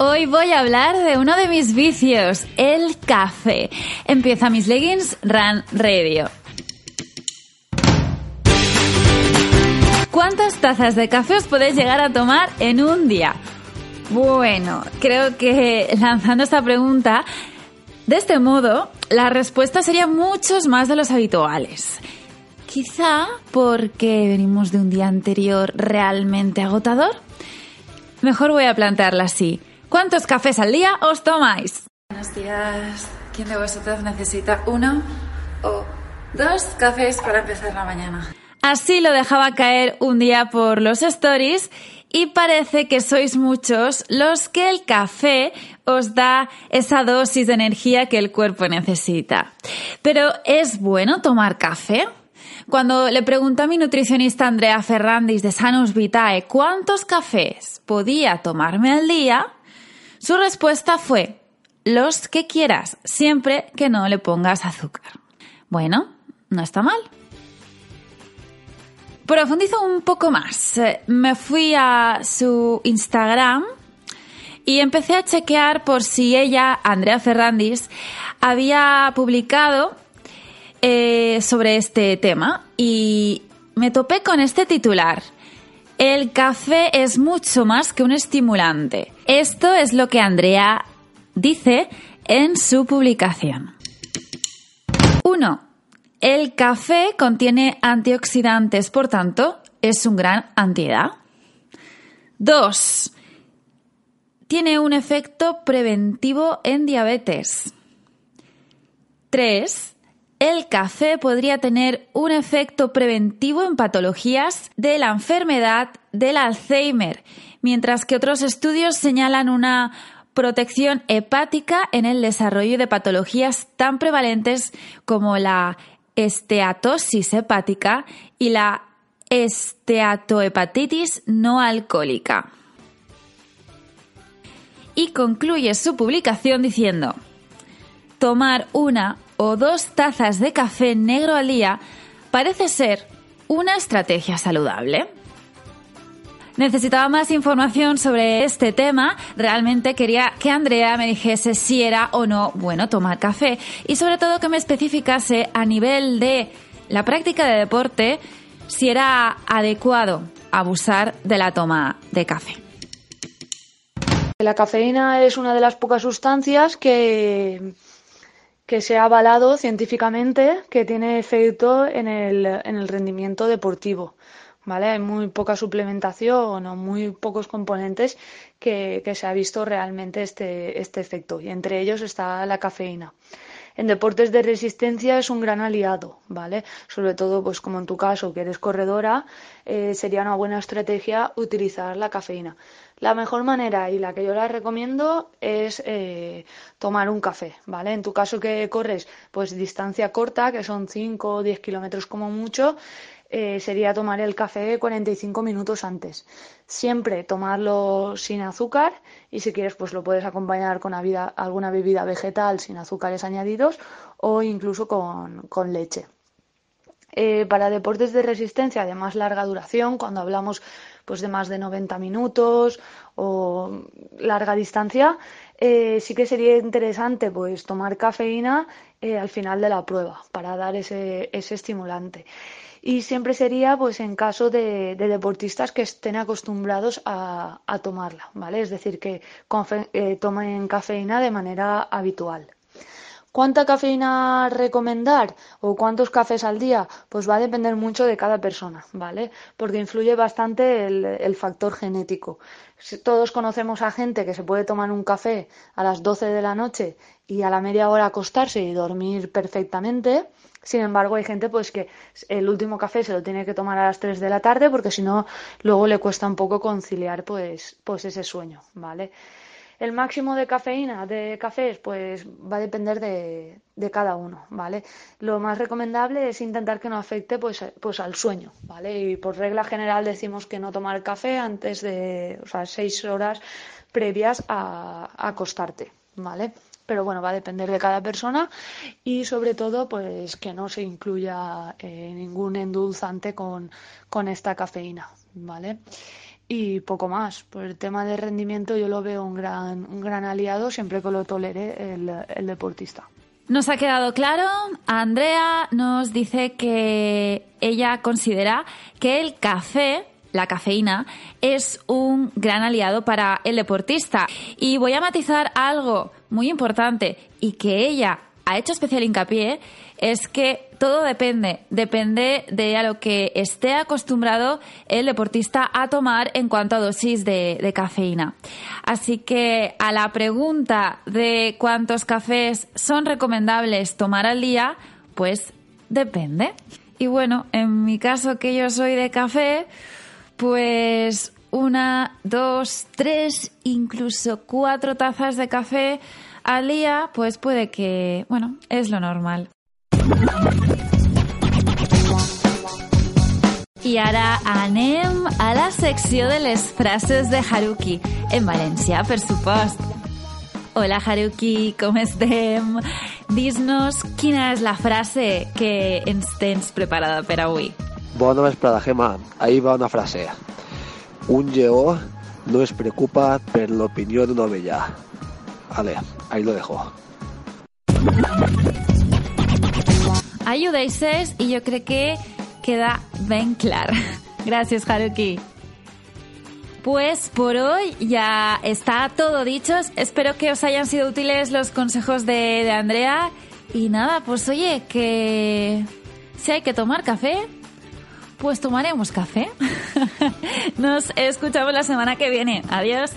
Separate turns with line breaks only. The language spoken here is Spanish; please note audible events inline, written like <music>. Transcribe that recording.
Hoy voy a hablar de uno de mis vicios, el café. Empieza mis leggings Run Radio. ¿Cuántas tazas de café os podéis llegar a tomar en un día? Bueno, creo que lanzando esta pregunta, de este modo, la respuesta sería muchos más de los habituales. Quizá porque venimos de un día anterior realmente agotador. Mejor voy a plantearla así. ¿Cuántos cafés al día os tomáis? Buenos días. ¿Quién de vosotros necesita uno o dos cafés para empezar la mañana? Así lo dejaba caer un día por los stories y parece que sois muchos los que el café os da esa dosis de energía que el cuerpo necesita. Pero ¿es bueno tomar café? Cuando le pregunté a mi nutricionista Andrea Ferrandis de Sanus Vitae cuántos cafés podía tomarme al día, su respuesta fue los que quieras, siempre que no le pongas azúcar. Bueno, no está mal. Profundizo un poco más. Me fui a su Instagram y empecé a chequear por si ella, Andrea Ferrandis, había publicado eh, sobre este tema y me topé con este titular. El café es mucho más que un estimulante. Esto es lo que Andrea dice en su publicación. 1. El café contiene antioxidantes, por tanto, es un gran antiedad. 2. Tiene un efecto preventivo en diabetes. 3. El café podría tener un efecto preventivo en patologías de la enfermedad del Alzheimer, mientras que otros estudios señalan una protección hepática en el desarrollo de patologías tan prevalentes como la esteatosis hepática y la esteatohepatitis no alcohólica. Y concluye su publicación diciendo, tomar una o dos tazas de café negro al día parece ser una estrategia saludable. Necesitaba más información sobre este tema. Realmente quería que Andrea me dijese si era o no bueno tomar café y sobre todo que me especificase a nivel de la práctica de deporte si era adecuado abusar de la toma de café.
La cafeína es una de las pocas sustancias que que se ha avalado científicamente que tiene efecto en el, en el rendimiento deportivo. ¿Vale? Hay muy poca suplementación o muy pocos componentes que, que se ha visto realmente este, este efecto y entre ellos está la cafeína en deportes de resistencia es un gran aliado, ¿vale? Sobre todo, pues como en tu caso, que eres corredora, eh, sería una buena estrategia utilizar la cafeína. La mejor manera y la que yo la recomiendo es eh, tomar un café, ¿vale? En tu caso que corres, pues distancia corta, que son 5 o 10 kilómetros como mucho, eh, sería tomar el café 45 minutos antes. Siempre tomarlo sin azúcar y si quieres pues lo puedes acompañar con alguna bebida vegetal sin azúcares añadidos o incluso con, leche. Eh, para deportes de resistencia de más larga duración, cuando hablamos pues de más de 90 minutos o larga distancia, eh, sí que sería interesante pues tomar cafeína al final de la prueba para dar ese, ese estimulante y siempre sería pues en caso de, deportistas que estén acostumbrados a, tomarla, ¿vale? Es decir, que eh, tomen cafeína de manera habitual. ¿Cuánta cafeína recomendar o cuántos cafés al día? Pues va a depender mucho de cada persona, ¿vale? Porque influye bastante el, factor genético. Todos conocemos a gente que se puede tomar un café a las 12 de la noche y a la media hora acostarse y dormir perfectamente. Sin embargo, hay gente pues que el último café se lo tiene que tomar a las 3 de la tarde porque si no luego le cuesta un poco conciliar pues pues ese sueño, ¿vale? El máximo de cafeína de cafés, pues va a depender de, cada uno, ¿vale? Lo más recomendable es intentar que no afecte pues, pues al sueño, ¿vale? Y por regla general decimos que no tomar café antes de, o sea, seis horas previas a, acostarte, ¿vale? Pero bueno, va a depender de cada persona y sobre todo pues que no se incluya eh, ningún endulzante con, con esta cafeína, ¿vale? Y poco más. Por el tema de rendimiento yo lo veo un gran, un gran aliado siempre que lo tolere el, el deportista.
Nos ha quedado claro. Andrea nos dice que ella considera que el café, la cafeína, es un gran aliado para el deportista. Y voy a matizar algo muy importante y que ella ha hecho especial hincapié es que todo depende, depende de a lo que esté acostumbrado el deportista a tomar en cuanto a dosis de, cafeína. Así que a la pregunta de cuántos cafés son recomendables tomar al día, pues depende. Y bueno, en mi caso que yo soy de café, pues una, dos, tres, incluso cuatro tazas de café al día, pues puede que, bueno, es lo normal. I ara anem a la secció de les frases de Haruki, en valencià, per supost. Hola Haruki, com estem? Dis-nos quina és la frase que ens tens preparada per avui.
Bona vesprada, Gemma. Ahí va una frase. Un lleó no es preocupa per l'opinió d'una ovella. Vale, ahí lo dejo.
Deixes i jo crec que queda bien claro. <laughs> Gracias, Haruki. Pues por hoy ya está todo dicho. Espero que os hayan sido útiles los consejos de, de Andrea. Y nada, pues oye, que si hay que tomar café, pues tomaremos café. <laughs> Nos escuchamos la semana que viene. Adiós.